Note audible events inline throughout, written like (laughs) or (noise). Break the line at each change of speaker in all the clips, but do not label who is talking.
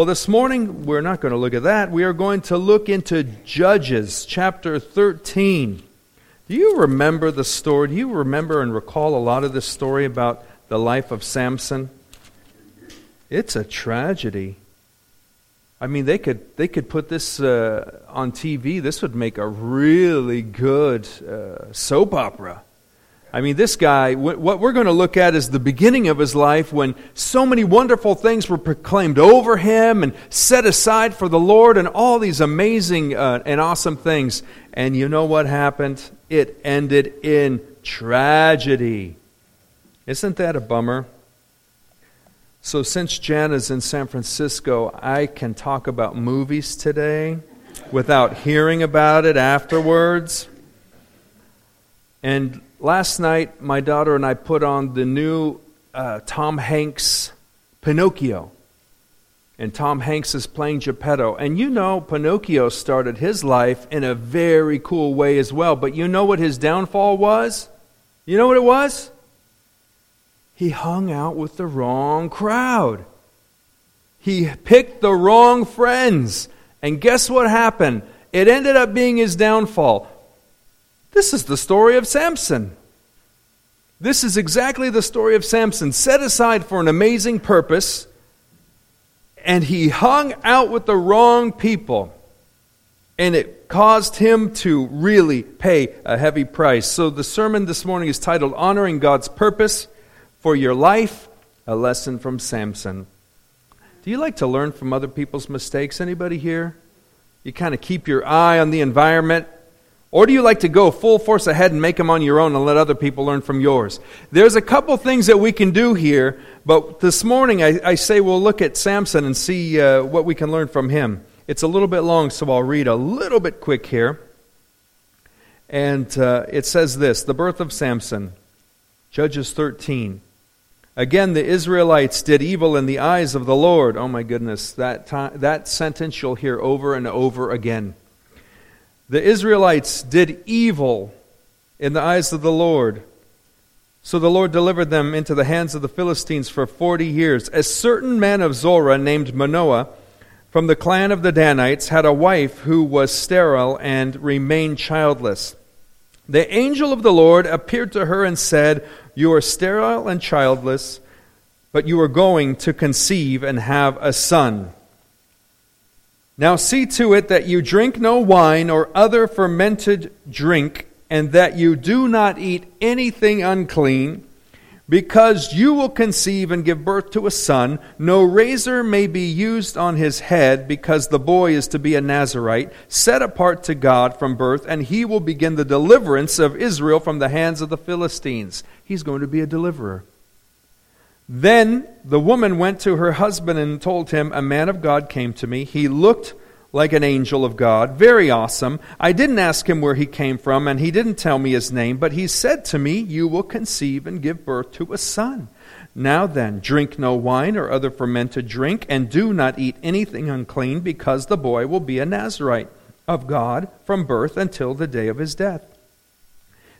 Well, this morning we're not going to look at that. We are going to look into Judges chapter 13. Do you remember the story? Do you remember and recall a lot of this story about the life of Samson? It's a tragedy. I mean, they could they could put this uh, on TV. This would make a really good uh, soap opera. I mean, this guy. What we're going to look at is the beginning of his life when so many wonderful things were proclaimed over him and set aside for the Lord, and all these amazing uh, and awesome things. And you know what happened? It ended in tragedy. Isn't that a bummer? So, since Jan is in San Francisco, I can talk about movies today without hearing about it afterwards. And last night, my daughter and I put on the new uh, Tom Hanks Pinocchio. And Tom Hanks is playing Geppetto. And you know, Pinocchio started his life in a very cool way as well. But you know what his downfall was? You know what it was? he hung out with the wrong crowd. He picked the wrong friends. And guess what happened? It ended up being his downfall. This is the story of Samson. This is exactly the story of Samson, set aside for an amazing purpose, and he hung out with the wrong people. And it caused him to really pay a heavy price. So the sermon this morning is titled Honoring God's Purpose for your life, a lesson from Samson. Do you like to learn from other people's mistakes? Anybody here? You kind of keep your eye on the environment? Or do you like to go full force ahead and make them on your own and let other people learn from yours? There's a couple things that we can do here, but this morning I, I say we'll look at Samson and see uh, what we can learn from him. It's a little bit long, so I'll read a little bit quick here. And uh, it says this The birth of Samson, Judges 13. Again, the Israelites did evil in the eyes of the Lord. Oh my goodness, that, time, that sentence you'll hear over and over again. The Israelites did evil in the eyes of the Lord. So the Lord delivered them into the hands of the Philistines for forty years. A certain man of Zorah named Manoah from the clan of the Danites had a wife who was sterile and remained childless. The angel of the Lord appeared to her and said, You are sterile and childless, but you are going to conceive and have a son. Now see to it that you drink no wine or other fermented drink, and that you do not eat anything unclean because you will conceive and give birth to a son, no razor may be used on his head, because the boy is to be a Nazarite, set apart to God from birth, and he will begin the deliverance of Israel from the hands of the Philistines. He's going to be a deliverer. Then the woman went to her husband and told him, A man of God came to me. He looked like an angel of God. Very awesome. I didn't ask him where he came from, and he didn't tell me his name, but he said to me, You will conceive and give birth to a son. Now then, drink no wine or other fermented drink, and do not eat anything unclean, because the boy will be a Nazarite of God from birth until the day of his death.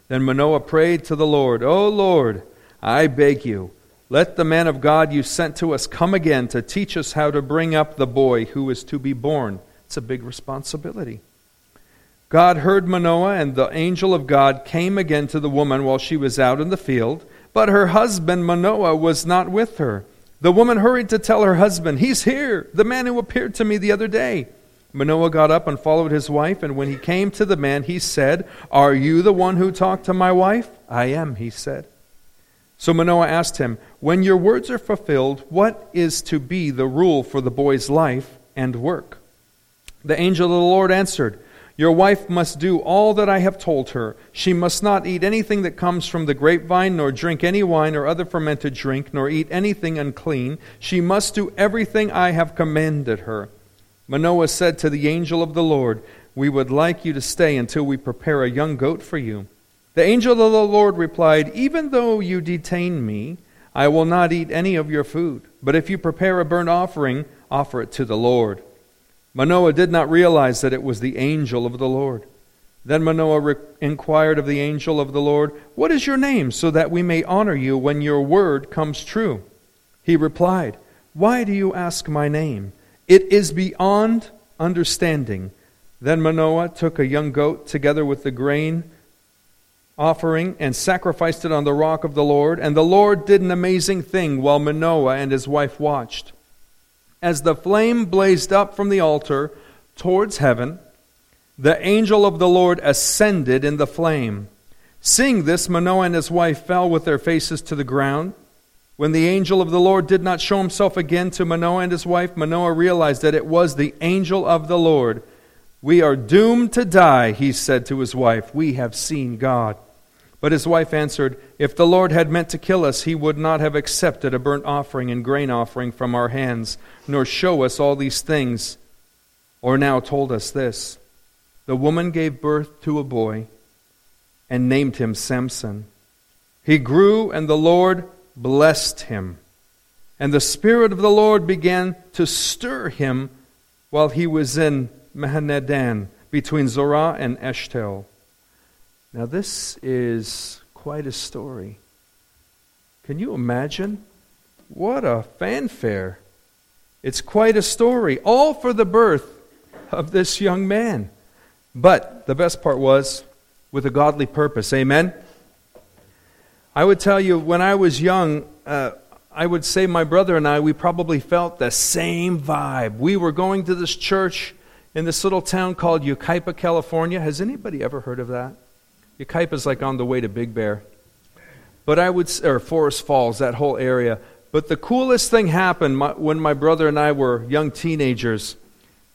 Then Manoah prayed to the Lord, O Lord, I beg you, let the man of God you sent to us come again to teach us how to bring up the boy who is to be born. It's a big responsibility. God heard Manoah, and the angel of God came again to the woman while she was out in the field. But her husband Manoah was not with her. The woman hurried to tell her husband, He's here, the man who appeared to me the other day. Manoah got up and followed his wife, and when he came to the man, he said, Are you the one who talked to my wife? I am, he said. So Manoah asked him, When your words are fulfilled, what is to be the rule for the boy's life and work? The angel of the Lord answered, Your wife must do all that I have told her. She must not eat anything that comes from the grapevine, nor drink any wine or other fermented drink, nor eat anything unclean. She must do everything I have commanded her. Manoah said to the angel of the Lord, We would like you to stay until we prepare a young goat for you. The angel of the Lord replied, Even though you detain me, I will not eat any of your food. But if you prepare a burnt offering, offer it to the Lord. Manoah did not realize that it was the angel of the Lord. Then Manoah re- inquired of the angel of the Lord, What is your name, so that we may honor you when your word comes true? He replied, Why do you ask my name? It is beyond understanding. Then Manoah took a young goat together with the grain offering and sacrificed it on the rock of the Lord. And the Lord did an amazing thing while Manoah and his wife watched. As the flame blazed up from the altar towards heaven, the angel of the Lord ascended in the flame. Seeing this, Manoah and his wife fell with their faces to the ground. When the angel of the Lord did not show himself again to Manoah and his wife, Manoah realized that it was the angel of the Lord. We are doomed to die, he said to his wife. We have seen God. But his wife answered, If the Lord had meant to kill us, he would not have accepted a burnt offering and grain offering from our hands, nor show us all these things, or now told us this. The woman gave birth to a boy and named him Samson. He grew, and the Lord blessed him. And the Spirit of the Lord began to stir him while he was in Mahaneh-dan, between Zorah and Eshtaol. Now, this is quite a story. Can you imagine? What a fanfare. It's quite a story, all for the birth of this young man. But the best part was with a godly purpose. Amen? I would tell you, when I was young, uh, I would say my brother and I, we probably felt the same vibe. We were going to this church in this little town called Yucaipa, California. Has anybody ever heard of that? Yucaipa is like on the way to Big Bear. But I would, or Forest Falls, that whole area. But the coolest thing happened my, when my brother and I were young teenagers.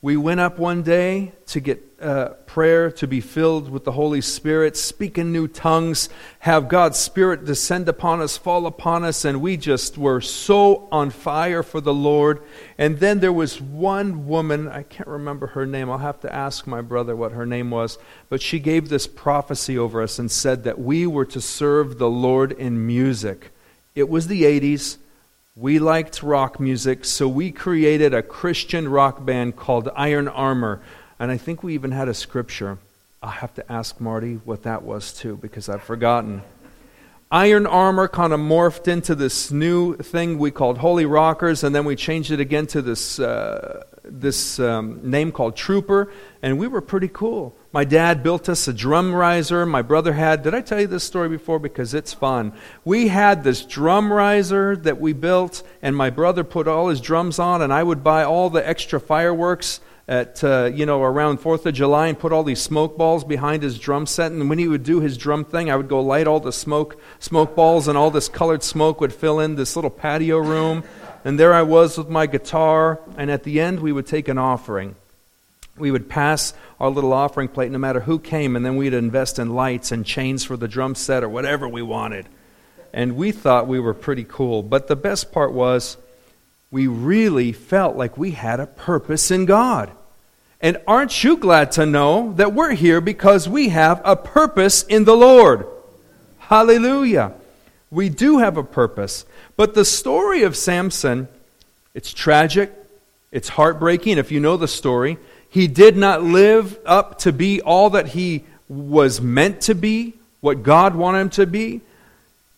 We went up one day to get uh, prayer, to be filled with the Holy Spirit, speak in new tongues, have God's Spirit descend upon us, fall upon us, and we just were so on fire for the Lord. And then there was one woman, I can't remember her name, I'll have to ask my brother what her name was, but she gave this prophecy over us and said that we were to serve the Lord in music. It was the 80s. We liked rock music, so we created a Christian rock band called Iron Armor. And I think we even had a scripture. I'll have to ask Marty what that was too, because I've forgotten. Iron Armor kind of morphed into this new thing we called Holy Rockers, and then we changed it again to this, uh, this um, name called Trooper, and we were pretty cool. My dad built us a drum riser. My brother had, did I tell you this story before? Because it's fun. We had this drum riser that we built, and my brother put all his drums on, and I would buy all the extra fireworks at uh, you know around Fourth of July and put all these smoke balls behind his drum set. And when he would do his drum thing, I would go light all the smoke smoke balls, and all this colored smoke would fill in this little patio room. And there I was with my guitar, and at the end we would take an offering we would pass our little offering plate no matter who came, and then we'd invest in lights and chains for the drum set or whatever we wanted. And we thought we were pretty cool. But the best part was we really felt like we had a purpose in God. And aren't you glad to know that we're here because we have a purpose in the Lord? Hallelujah. We do have a purpose. But the story of Samson, it's tragic, it's heartbreaking if you know the story. He did not live up to be all that he was meant to be, what God wanted him to be.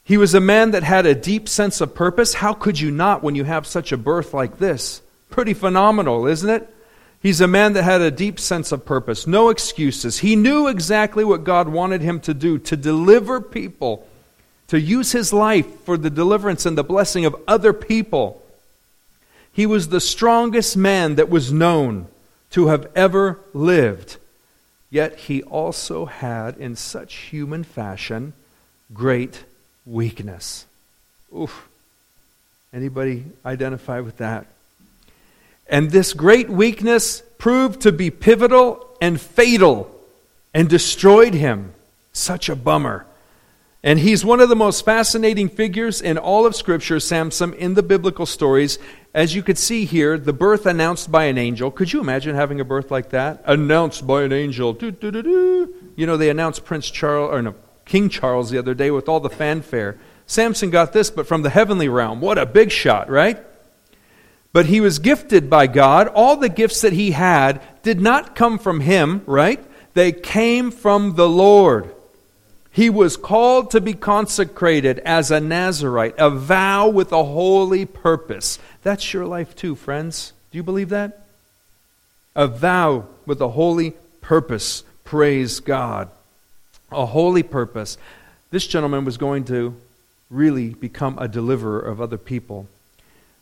He was a man that had a deep sense of purpose. How could you not when you have such a birth like this? Pretty phenomenal, isn't it? He's a man that had a deep sense of purpose, no excuses. He knew exactly what God wanted him to do to deliver people, to use his life for the deliverance and the blessing of other people. He was the strongest man that was known to have ever lived. Yet he also had, in such human fashion, great weakness. Oof. Anybody identify with that? And this great weakness proved to be pivotal and fatal and destroyed him. Such a bummer. And he's one of the most fascinating figures in all of Scripture, Samson, in the biblical stories. As you could see here, the birth announced by an angel. Could you imagine having a birth like that? Announced by an angel. Doo, doo, doo, you know, they announced Prince Charles, or no, King Charles the other day with all the fanfare. Samson got this, but from the heavenly realm. What a big shot, right? But he was gifted by God. All the gifts that he had did not come from him, right? They came from the Lord. He was called to be consecrated as a Nazarite, a vow with a holy purpose. That's your life too, friends. Do you believe that? A vow with a holy purpose. Praise God. A holy purpose. This gentleman was going to really become a deliverer of other people.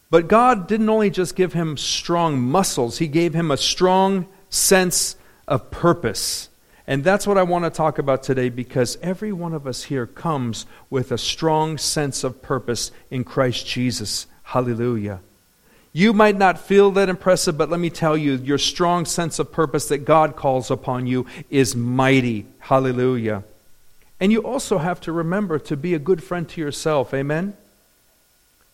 But God didn't only just give him strong muscles, He gave him a strong sense of purpose. And that's what I want to talk about today because every one of us here comes with a strong sense of purpose in Christ Jesus. Hallelujah. You might not feel that impressive, but let me tell you, your strong sense of purpose that God calls upon you is mighty. Hallelujah. And you also have to remember to be a good friend to yourself. Amen?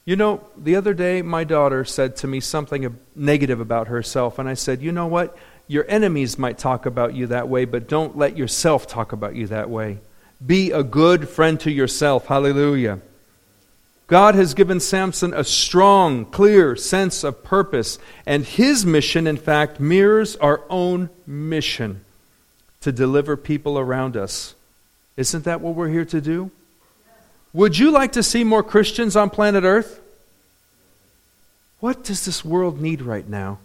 You know, the other day my daughter said to me something negative about herself, and I said, You know what? Your enemies might talk about you that way, but don't let yourself talk about you that way. Be a good friend to yourself. Hallelujah. God has given Samson a strong, clear sense of purpose, and his mission, in fact, mirrors our own mission to deliver people around us. Isn't that what we're here to do? Would you like to see more Christians on planet Earth? What does this world need right now?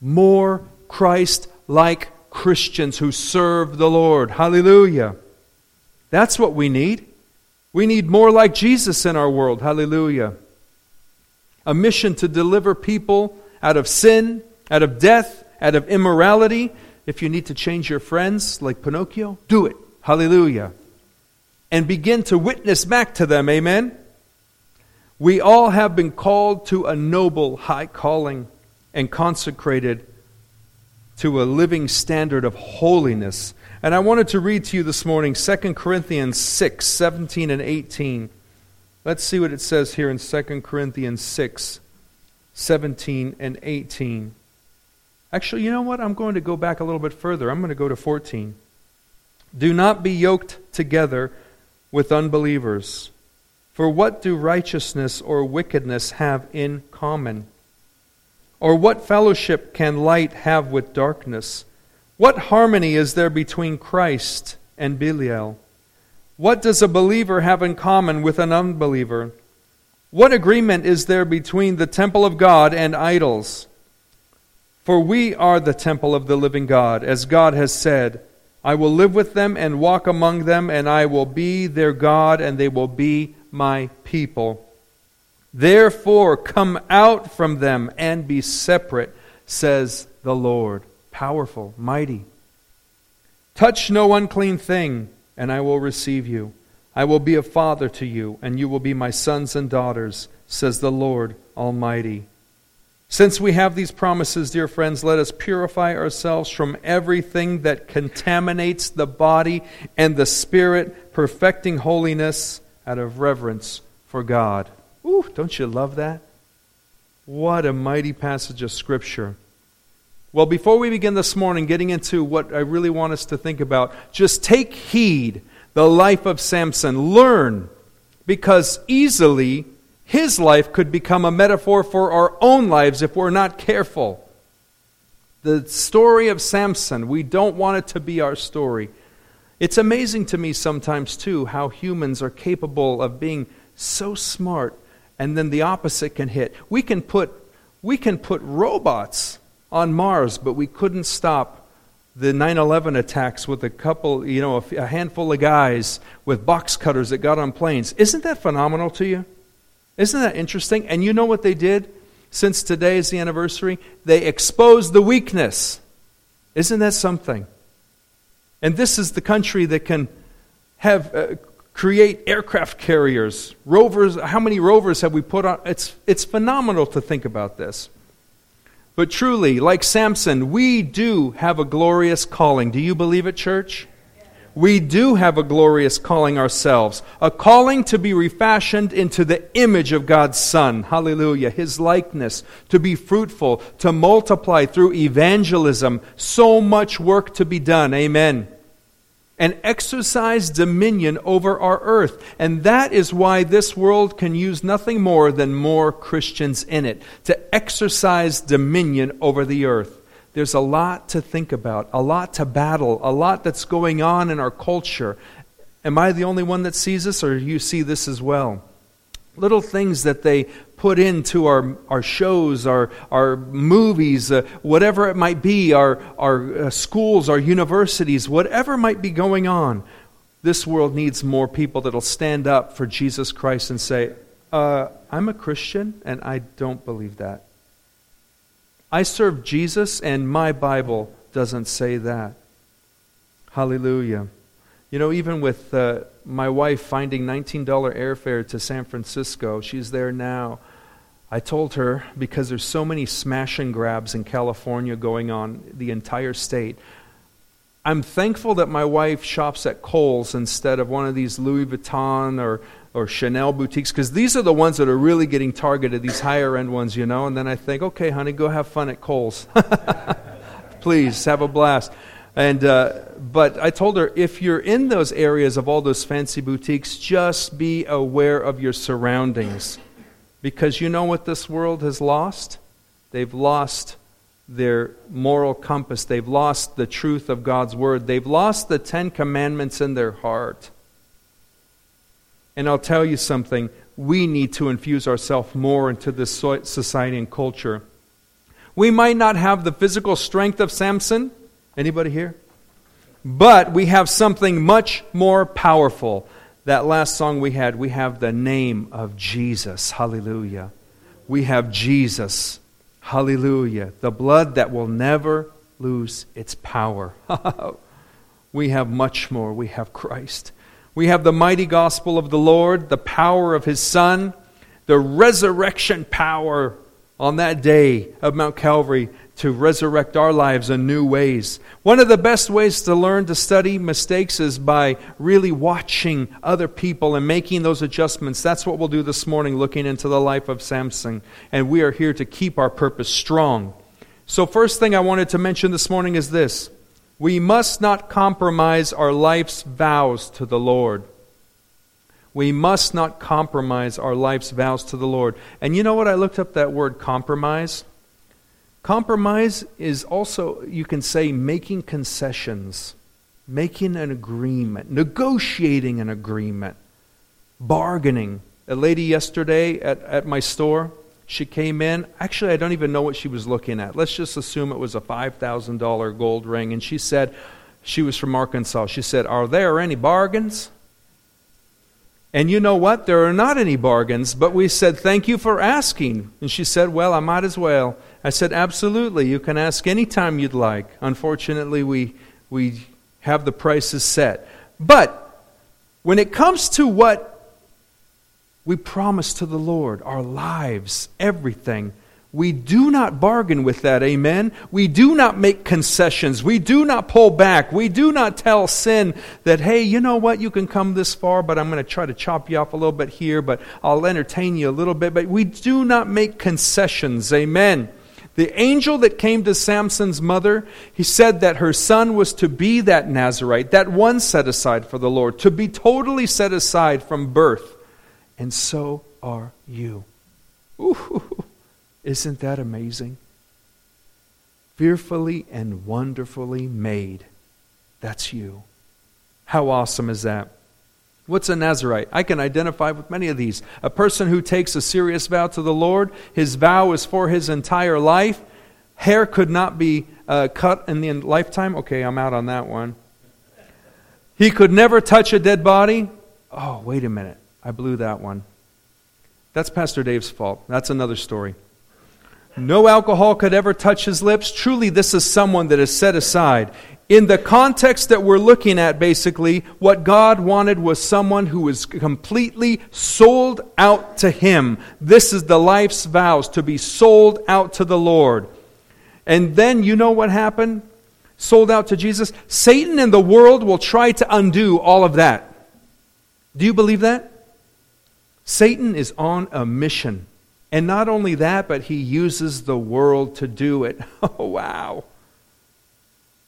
More Christ like Christians who serve the Lord. Hallelujah. That's what we need. We need more like Jesus in our world. Hallelujah. A mission to deliver people out of sin, out of death, out of immorality. If you need to change your friends like Pinocchio, do it. Hallelujah and begin to witness back to them. Amen? We all have been called to a noble high calling and consecrated to a living standard of holiness. And I wanted to read to you this morning 2 Corinthians 6 17 and 18. Let's see what it says here in 2 Corinthians 6 17 and 18. Actually, you know what? I'm going to go back a little bit further. I'm going to go to 14. Do not be yoked together with unbelievers. For what do righteousness or wickedness have in common? Or what fellowship can light have with darkness? What harmony is there between Christ and Belial? What does a believer have in common with an unbeliever? What agreement is there between the temple of God and idols? For we are the temple of the living God, as God has said. I will live with them and walk among them, and I will be their God, and they will be my people. Therefore, come out from them and be separate, says the Lord. Powerful, mighty. Touch no unclean thing, and I will receive you. I will be a father to you, and you will be my sons and daughters, says the Lord Almighty. Since we have these promises, dear friends, let us purify ourselves from everything that contaminates the body and the spirit, perfecting holiness out of reverence for God. Ooh, don't you love that? What a mighty passage of Scripture. Well, before we begin this morning, getting into what I really want us to think about, just take heed the life of Samson. Learn, because easily his life could become a metaphor for our own lives if we're not careful. The story of Samson, we don't want it to be our story. It's amazing to me sometimes, too, how humans are capable of being so smart and then the opposite can hit. We can put, we can put robots on Mars, but we couldn't stop the 9 11 attacks with a couple, you know, a handful of guys with box cutters that got on planes. Isn't that phenomenal to you? Isn't that interesting? And you know what they did since today is the anniversary? They exposed the weakness. Isn't that something? And this is the country that can have uh, create aircraft carriers, rovers. How many rovers have we put on? It's, it's phenomenal to think about this. But truly, like Samson, we do have a glorious calling. Do you believe it, church? we do have a glorious calling ourselves, a calling to be refashioned into the image of God's Son. Hallelujah. His likeness, to be fruitful, to multiply through evangelism. So much work to be done. Amen. And exercise dominion over our earth. And that is why this world can use nothing more than more Christians in it, to exercise dominion over the earth. There's a lot to think about, a lot to battle, a lot that's going on in our culture. Am I the only one that sees this, or do you see this as well? Little things that they put into our, our shows, our, our movies, uh, whatever it might be, our, our uh, schools, our universities, whatever might be going on, this world needs more people that'll stand up for Jesus Christ and say, uh, I'm a Christian and I don't believe that. I serve Jesus and my Bible doesn't say that. Hallelujah. You know, even with uh, my wife finding $19 airfare to San Francisco, she's there now. I told her, because there's so many smash and grabs in California going on, the entire state, I'm thankful that my wife shops at Kohl's instead of one of these Louis Vuitton or, or Chanel boutiques, because these are the ones that are really getting targeted, these higher end ones, you know. And then I think, okay, honey, go have fun at Kohl's. (laughs) Please, have a blast. And, uh, but I told her, if you're in those areas of all those fancy boutiques, just be aware of your surroundings. Because you know what this world has lost? They've lost their moral compass. They've lost the truth of God's Word. They've lost the Ten Commandments in their heart. And I'll tell you something we need to infuse ourselves more into this society and culture. We might not have the physical strength of Samson. Anybody here? But we have something much more powerful. That last song we had, we have the name of Jesus. Hallelujah. We have Jesus. Hallelujah. The blood that will never lose its power. (laughs) we have much more. We have Christ. We have the mighty gospel of the Lord, the power of his Son, the resurrection power on that day of Mount Calvary to resurrect our lives in new ways. One of the best ways to learn to study mistakes is by really watching other people and making those adjustments. That's what we'll do this morning, looking into the life of Samson. And we are here to keep our purpose strong. So, first thing I wanted to mention this morning is this we must not compromise our life's vows to the Lord. We must not compromise our life's vows to the Lord. And you know what? I looked up that word compromise. Compromise is also, you can say, making concessions, making an agreement, negotiating an agreement, bargaining. A lady yesterday at, at my store, she came in. Actually, I don't even know what she was looking at. Let's just assume it was a $5,000 gold ring. And she said, she was from Arkansas. She said, Are there any bargains? And you know what? There are not any bargains, but we said, Thank you for asking. And she said, Well, I might as well. I said, Absolutely. You can ask any time you'd like. Unfortunately, we, we have the prices set. But when it comes to what we promise to the Lord, our lives, everything, we do not bargain with that, amen? We do not make concessions. We do not pull back. We do not tell sin that, hey, you know what, you can come this far, but I'm going to try to chop you off a little bit here, but I'll entertain you a little bit. But we do not make concessions, amen? The angel that came to Samson's mother, he said that her son was to be that Nazarite, that one set aside for the Lord, to be totally set aside from birth. And so are you. Ooh. (laughs) Isn't that amazing? Fearfully and wonderfully made. That's you. How awesome is that? What's a Nazarite? I can identify with many of these. A person who takes a serious vow to the Lord, his vow is for his entire life. Hair could not be uh, cut in the lifetime. Okay, I'm out on that one. He could never touch a dead body. Oh, wait a minute. I blew that one. That's Pastor Dave's fault. That's another story. No alcohol could ever touch his lips. Truly, this is someone that is set aside. In the context that we're looking at, basically, what God wanted was someone who was completely sold out to Him. This is the life's vows, to be sold out to the Lord. And then you know what happened? Sold out to Jesus. Satan and the world will try to undo all of that. Do you believe that? Satan is on a mission. And not only that, but he uses the world to do it. (laughs) Oh, wow.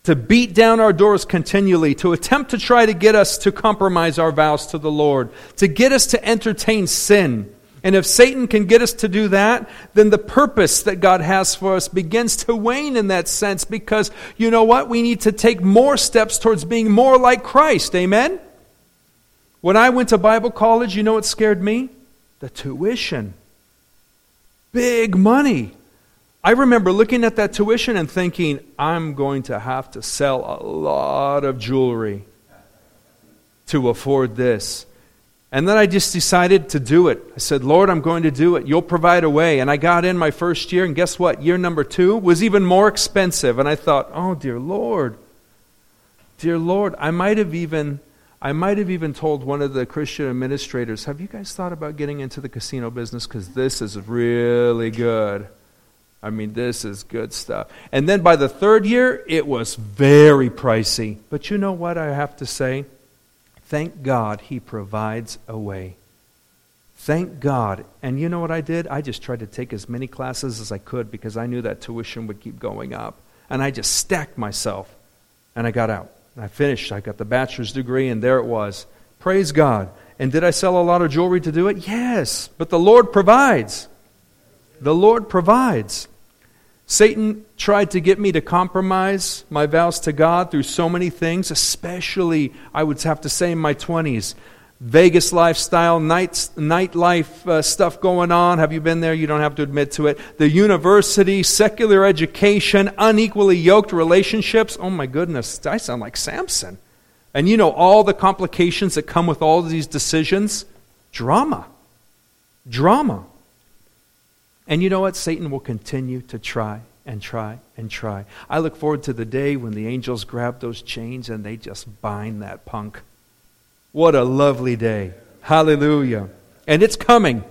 To beat down our doors continually, to attempt to try to get us to compromise our vows to the Lord, to get us to entertain sin. And if Satan can get us to do that, then the purpose that God has for us begins to wane in that sense because you know what? We need to take more steps towards being more like Christ. Amen? When I went to Bible college, you know what scared me? The tuition. Big money. I remember looking at that tuition and thinking, I'm going to have to sell a lot of jewelry to afford this. And then I just decided to do it. I said, Lord, I'm going to do it. You'll provide a way. And I got in my first year, and guess what? Year number two was even more expensive. And I thought, oh, dear Lord, dear Lord, I might have even. I might have even told one of the Christian administrators, Have you guys thought about getting into the casino business? Because this is really good. I mean, this is good stuff. And then by the third year, it was very pricey. But you know what I have to say? Thank God he provides a way. Thank God. And you know what I did? I just tried to take as many classes as I could because I knew that tuition would keep going up. And I just stacked myself. And I got out. I finished. I got the bachelor's degree, and there it was. Praise God. And did I sell a lot of jewelry to do it? Yes. But the Lord provides. The Lord provides. Satan tried to get me to compromise my vows to God through so many things, especially, I would have to say, in my 20s. Vegas lifestyle, night, nightlife uh, stuff going on. Have you been there? You don't have to admit to it. The university, secular education, unequally yoked relationships. Oh my goodness, I sound like Samson. And you know all the complications that come with all these decisions? Drama. Drama. And you know what? Satan will continue to try and try and try. I look forward to the day when the angels grab those chains and they just bind that punk. What a lovely day. Hallelujah. And it's coming.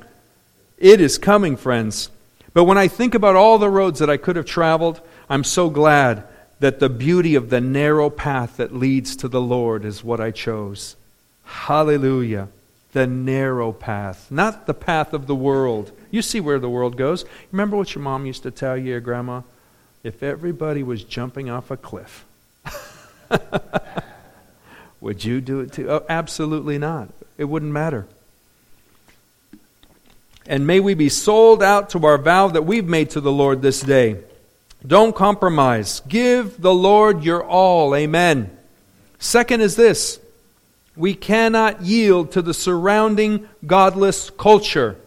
It is coming, friends. But when I think about all the roads that I could have traveled, I'm so glad that the beauty of the narrow path that leads to the Lord is what I chose. Hallelujah. The narrow path, not the path of the world. You see where the world goes. Remember what your mom used to tell you, your grandma? If everybody was jumping off a cliff, (laughs) would you do it too? Oh, absolutely not. It wouldn't matter. And may we be sold out to our vow that we've made to the Lord this day. Don't compromise. Give the Lord your all. Amen. Second is this we cannot yield to the surrounding godless culture.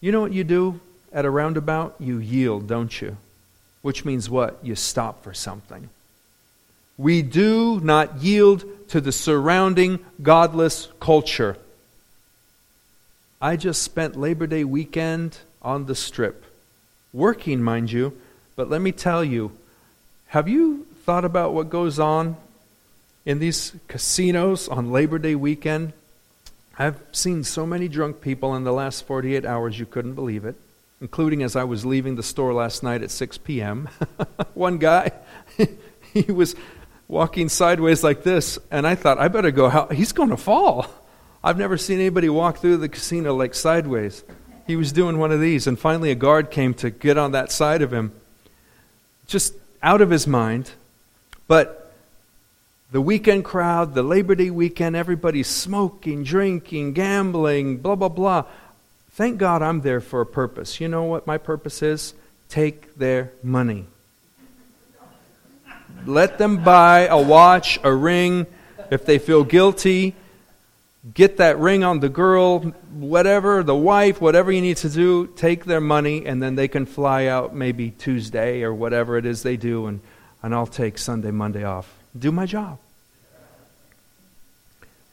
You know what you do at a roundabout? You yield, don't you? Which means what? You stop for something. We do not yield to the surrounding godless culture. I just spent Labor Day weekend on the strip. Working, mind you, but let me tell you have you thought about what goes on in these casinos on Labor Day weekend? I've seen so many drunk people in the last 48 hours, you couldn't believe it, including as I was leaving the store last night at 6 p.m. (laughs) One guy, (laughs) he was walking sideways like this, and I thought, I better go out. He's going to fall. I've never seen anybody walk through the casino like sideways. He was doing one of these, and finally a guard came to get on that side of him, just out of his mind. But the weekend crowd, the Labor Day weekend, everybody's smoking, drinking, gambling, blah, blah, blah. Thank God I'm there for a purpose. You know what my purpose is? Take their money. Let them buy a watch, a ring. If they feel guilty, get that ring on the girl, whatever, the wife, whatever you need to do, take their money, and then they can fly out maybe Tuesday or whatever it is they do, and, and I'll take Sunday, Monday off. Do my job.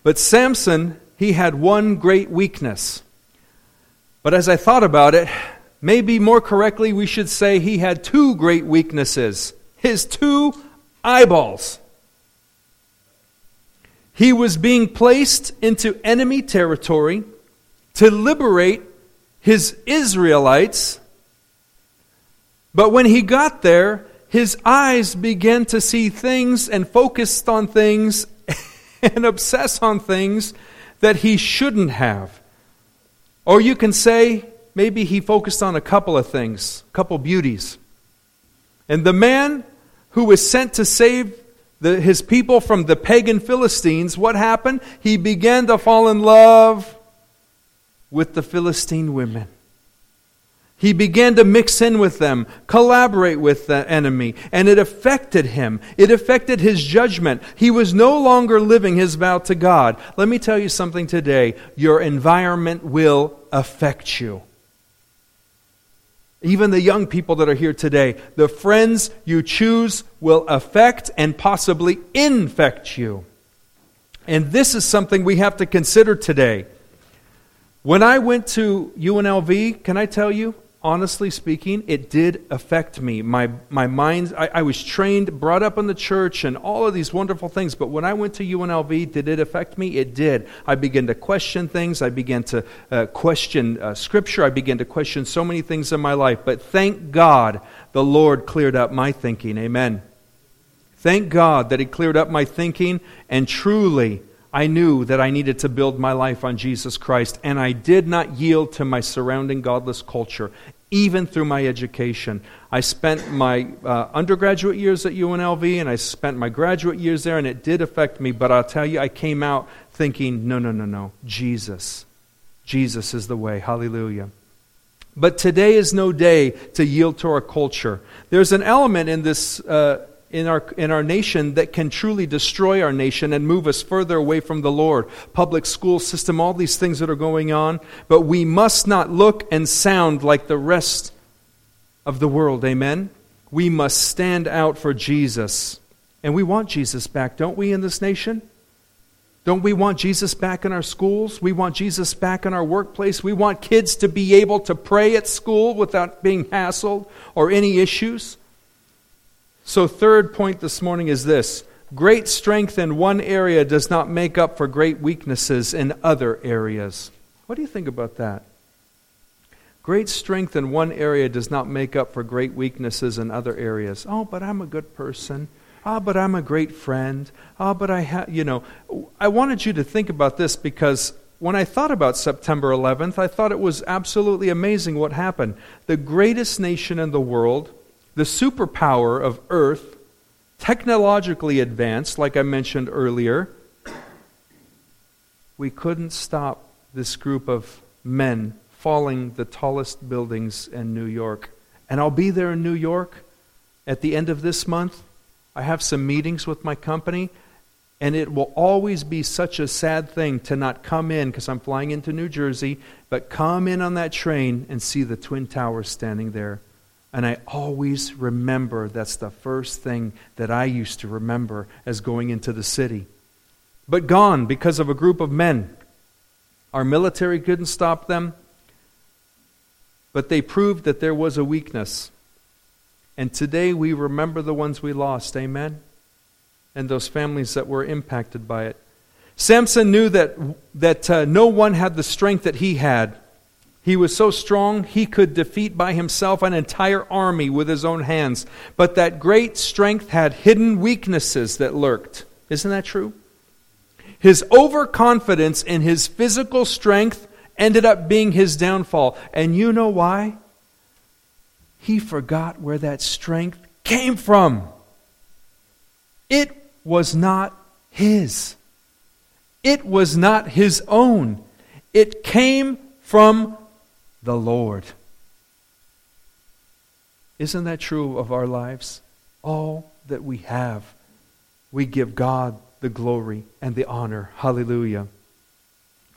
But Samson, he had one great weakness. But as I thought about it, maybe more correctly, we should say he had two great weaknesses his two eyeballs. He was being placed into enemy territory to liberate his Israelites. But when he got there, his eyes began to see things and focused on things (laughs) and obsess on things that he shouldn't have. Or you can say maybe he focused on a couple of things, a couple beauties. And the man who was sent to save the, his people from the pagan Philistines, what happened? He began to fall in love with the Philistine women. He began to mix in with them, collaborate with the enemy, and it affected him. It affected his judgment. He was no longer living his vow to God. Let me tell you something today your environment will affect you. Even the young people that are here today, the friends you choose will affect and possibly infect you. And this is something we have to consider today. When I went to UNLV, can I tell you, honestly speaking, it did affect me. My, my mind, I, I, was trained, brought up in the church, and all of these wonderful things. But when I went to UNLV, did it affect me? It did. I began to question things. I began to uh, question uh, Scripture. I began to question so many things in my life. But thank God the Lord cleared up my thinking. Amen. Thank God that He cleared up my thinking, and truly, I knew that I needed to build my life on Jesus Christ, and I did not yield to my surrounding godless culture, even through my education. I spent my uh, undergraduate years at UNLV, and I spent my graduate years there, and it did affect me, but I'll tell you, I came out thinking, no, no, no, no, Jesus. Jesus is the way. Hallelujah. But today is no day to yield to our culture. There's an element in this. Uh, in our, in our nation that can truly destroy our nation and move us further away from the Lord. Public school system, all these things that are going on. But we must not look and sound like the rest of the world. Amen? We must stand out for Jesus. And we want Jesus back, don't we, in this nation? Don't we want Jesus back in our schools? We want Jesus back in our workplace. We want kids to be able to pray at school without being hassled or any issues. So, third point this morning is this great strength in one area does not make up for great weaknesses in other areas. What do you think about that? Great strength in one area does not make up for great weaknesses in other areas. Oh, but I'm a good person. Ah, but I'm a great friend. Ah, but I have, you know, I wanted you to think about this because when I thought about September 11th, I thought it was absolutely amazing what happened. The greatest nation in the world the superpower of Earth, technologically advanced, like I mentioned earlier, we couldn't stop this group of men falling the tallest buildings in New York. And I'll be there in New York at the end of this month. I have some meetings with my company, and it will always be such a sad thing to not come in because I'm flying into New Jersey, but come in on that train and see the Twin Towers standing there. And I always remember that's the first thing that I used to remember as going into the city. But gone because of a group of men. Our military couldn't stop them, but they proved that there was a weakness. And today we remember the ones we lost. Amen? And those families that were impacted by it. Samson knew that, that uh, no one had the strength that he had. He was so strong he could defeat by himself an entire army with his own hands. But that great strength had hidden weaknesses that lurked. Isn't that true? His overconfidence in his physical strength ended up being his downfall. And you know why? He forgot where that strength came from. It was not his, it was not his own. It came from the Lord. Isn't that true of our lives? All that we have, we give God the glory and the honor. Hallelujah.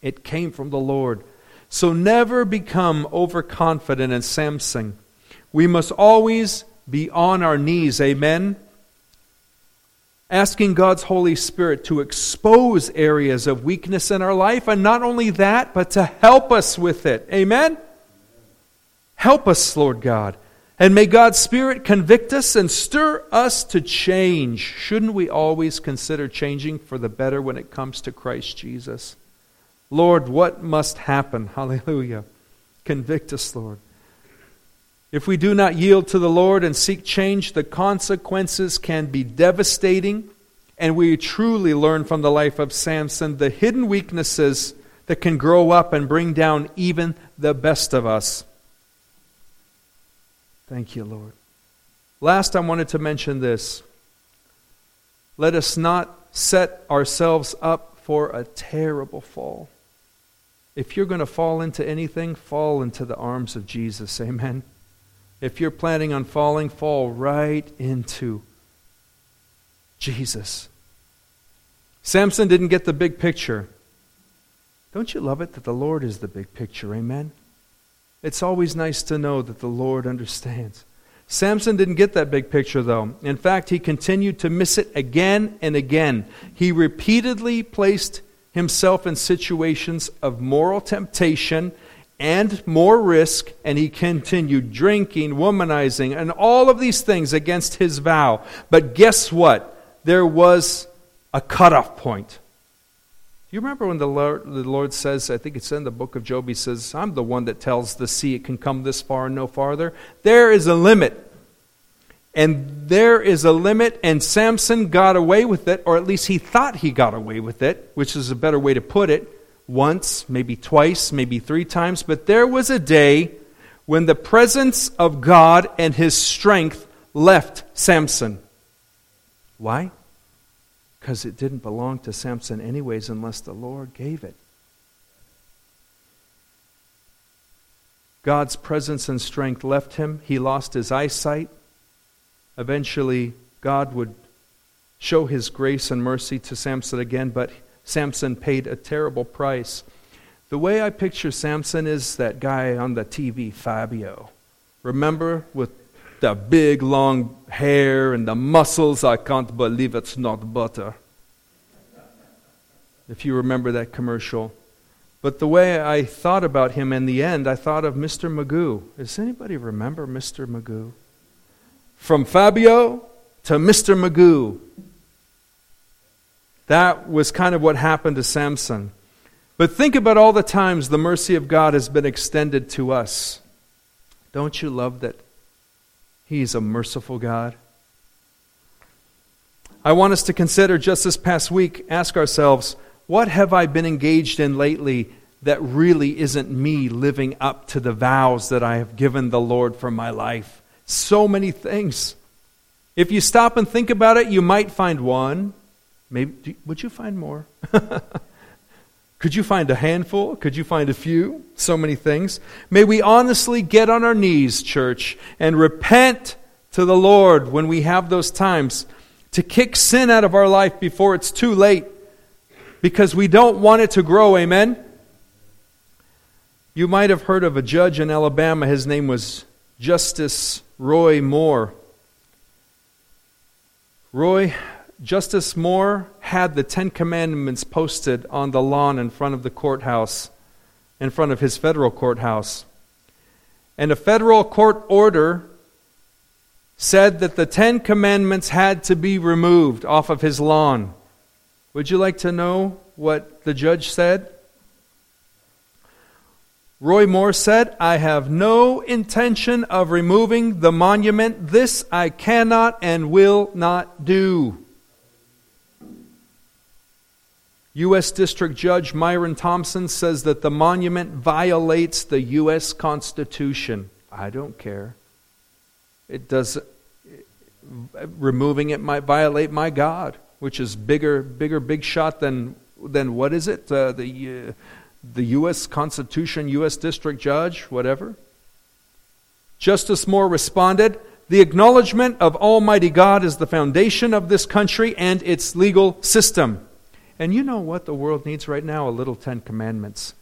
It came from the Lord. So never become overconfident in Samson. We must always be on our knees. Amen asking God's Holy Spirit to expose areas of weakness in our life, and not only that, but to help us with it. Amen? Help us, Lord God. And may God's Spirit convict us and stir us to change. Shouldn't we always consider changing for the better when it comes to Christ Jesus? Lord, what must happen? (laughs) Hallelujah. Convict us, Lord. If we do not yield to the Lord and seek change, the consequences can be devastating. And we truly learn from the life of Samson the hidden weaknesses that can grow up and bring down even the best of us. Thank you, Lord. Last, I wanted to mention this. Let us not set ourselves up for a terrible fall. If you're going to fall into anything, fall into the arms of Jesus. Amen. If you're planning on falling, fall right into Jesus. Samson didn't get the big picture. Don't you love it that the Lord is the big picture? Amen. It's always nice to know that the Lord understands. Samson didn't get that big picture, though. In fact, he continued to miss it again and again. He repeatedly placed himself in situations of moral temptation and more risk, and he continued drinking, womanizing, and all of these things against his vow. But guess what? There was a cutoff point. You remember when the Lord, the Lord says, I think it's in the book of Job, he says, I'm the one that tells the sea it can come this far and no farther. There is a limit. And there is a limit, and Samson got away with it, or at least he thought he got away with it, which is a better way to put it. Once, maybe twice, maybe three times. But there was a day when the presence of God and his strength left Samson. Why? Because it didn't belong to Samson, anyways, unless the Lord gave it. God's presence and strength left him. He lost his eyesight. Eventually, God would show his grace and mercy to Samson again, but Samson paid a terrible price. The way I picture Samson is that guy on the TV, Fabio. Remember, with the big long hair and the muscles. I can't believe it's not butter. If you remember that commercial. But the way I thought about him in the end, I thought of Mr. Magoo. Does anybody remember Mr. Magoo? From Fabio to Mr. Magoo. That was kind of what happened to Samson. But think about all the times the mercy of God has been extended to us. Don't you love that He's a merciful God. I want us to consider just this past week, ask ourselves, what have I been engaged in lately that really isn't me living up to the vows that I have given the Lord for my life? So many things. If you stop and think about it, you might find one. Maybe would you find more? (laughs) Could you find a handful? Could you find a few? So many things. May we honestly get on our knees, church, and repent to the Lord when we have those times to kick sin out of our life before it's too late because we don't want it to grow. Amen? You might have heard of a judge in Alabama. His name was Justice Roy Moore. Roy Justice Moore had the Ten Commandments posted on the lawn in front of the courthouse, in front of his federal courthouse. And a federal court order said that the Ten Commandments had to be removed off of his lawn. Would you like to know what the judge said? Roy Moore said, I have no intention of removing the monument. This I cannot and will not do. U.S. District Judge Myron Thompson says that the monument violates the U.S. Constitution. I don't care. It does. Removing it might violate my God, which is bigger, bigger, big shot than than what is it? Uh, the uh, the U.S. Constitution, U.S. District Judge, whatever. Justice Moore responded. The acknowledgement of Almighty God is the foundation of this country and its legal system. And you know what the world needs right now? A little Ten Commandments.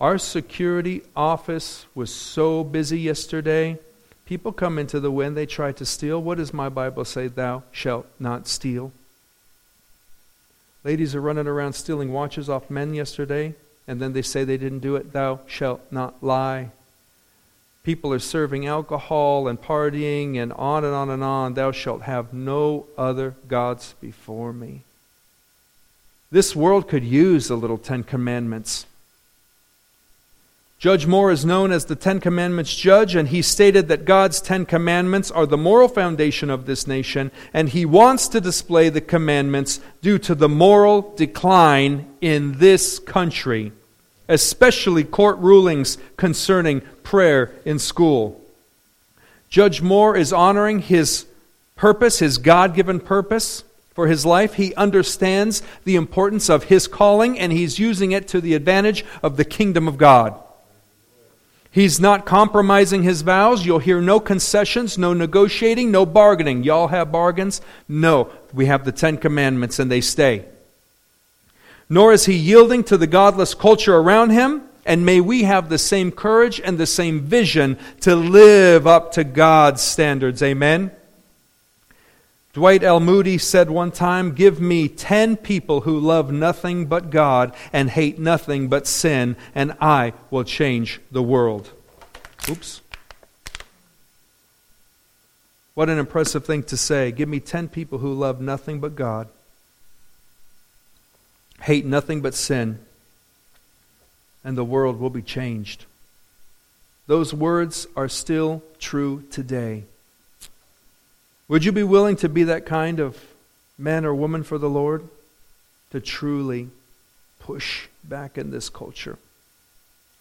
Our security office was so busy yesterday. People come into the wind, they try to steal. What does my Bible say? Thou shalt not steal. Ladies are running around stealing watches off men yesterday, and then they say they didn't do it. Thou shalt not lie. People are serving alcohol and partying and on and on and on. Thou shalt have no other gods before me. This world could use the little Ten Commandments. Judge Moore is known as the Ten Commandments judge, and he stated that God's Ten Commandments are the moral foundation of this nation, and he wants to display the commandments due to the moral decline in this country especially court rulings concerning prayer in school. Judge Moore is honoring his purpose, his God given purpose for his life. He understands the importance of his calling and he's using it to the advantage of the kingdom of God. He's not compromising his vows. You'll hear no concessions, no negotiating, no bargaining. Y'all have bargains? No. We have the Ten Commandments and they stay nor is he yielding to the godless culture around him. And may we have the same courage and the same vision to live up to God's standards. Amen. Dwight L. Moody said one time, Give me ten people who love nothing but God and hate nothing but sin, and I will change the world. Oops. What an impressive thing to say. Give me ten people who love nothing but God, hate nothing but sin, and the world will be changed. Those words are still true today. Would you be willing to be that kind of man or woman for the Lord? To truly push back in this culture?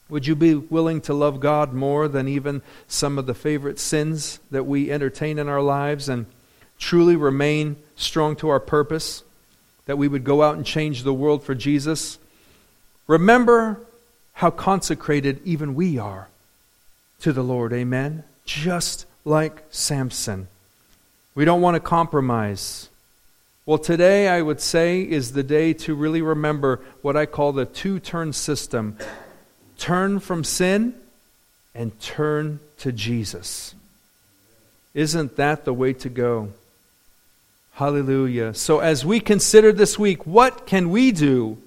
Would you be willing to love God more than even some of the favorite sins that we entertain in our lives and truly remain strong to our purpose? That we would go out and change the world for Jesus? Remember how consecrated even we are to the Lord. Amen? Just like Samson. We don't want to compromise. Well, today I would say is the day to really remember what I call the two turn system turn from sin and turn to Jesus. Isn't that the way to go? Hallelujah. So, as we consider this week, what can we do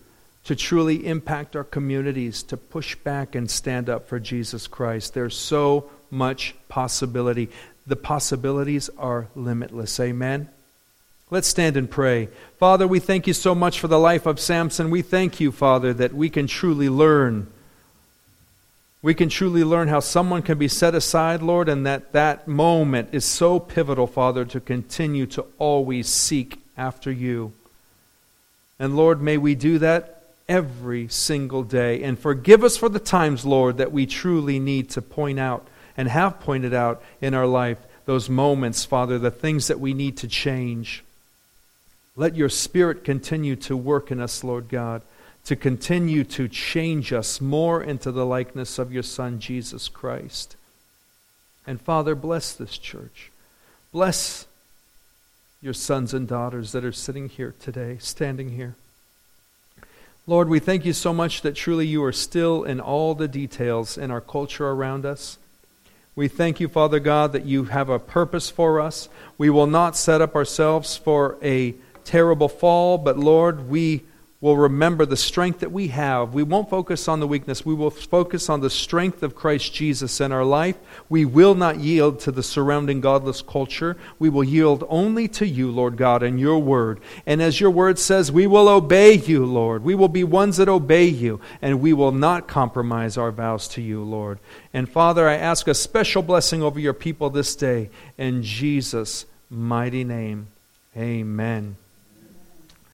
to truly impact our communities, to push back and stand up for Jesus Christ. There's so much possibility. The possibilities are limitless. Amen. Let's stand and pray. Father, we thank you so much for the life of Samson. We thank you, Father, that we can truly learn. We can truly learn how someone can be set aside, Lord, and that that moment is so pivotal, Father, to continue to always seek after you. And Lord, may we do that every single day. And forgive us for the times, Lord, that we truly need to point out and have pointed out in our life those moments, Father, the things that we need to change. Let your Spirit continue to work in us, Lord God, to continue to change us more into the likeness of your Son, Jesus Christ. And Father, bless this church. Bless your sons and daughters that are sitting here today, standing here. Lord, we thank you so much that truly you are still in all the details in our culture around us. We thank you, Father God, that you have a purpose for us. We will not set up ourselves for a terrible fall, but Lord, we will remember the strength that we have. We won't focus on the weakness. We will focus on the strength of Christ Jesus in our life. We will not yield to the surrounding godless culture. We will yield only to you, Lord God, and your word. And as your word says, we will obey you, Lord. We will be ones that obey you, and we will not compromise our vows to you, Lord. And Father, I ask a special blessing over your people this day. In Jesus' mighty name, amen.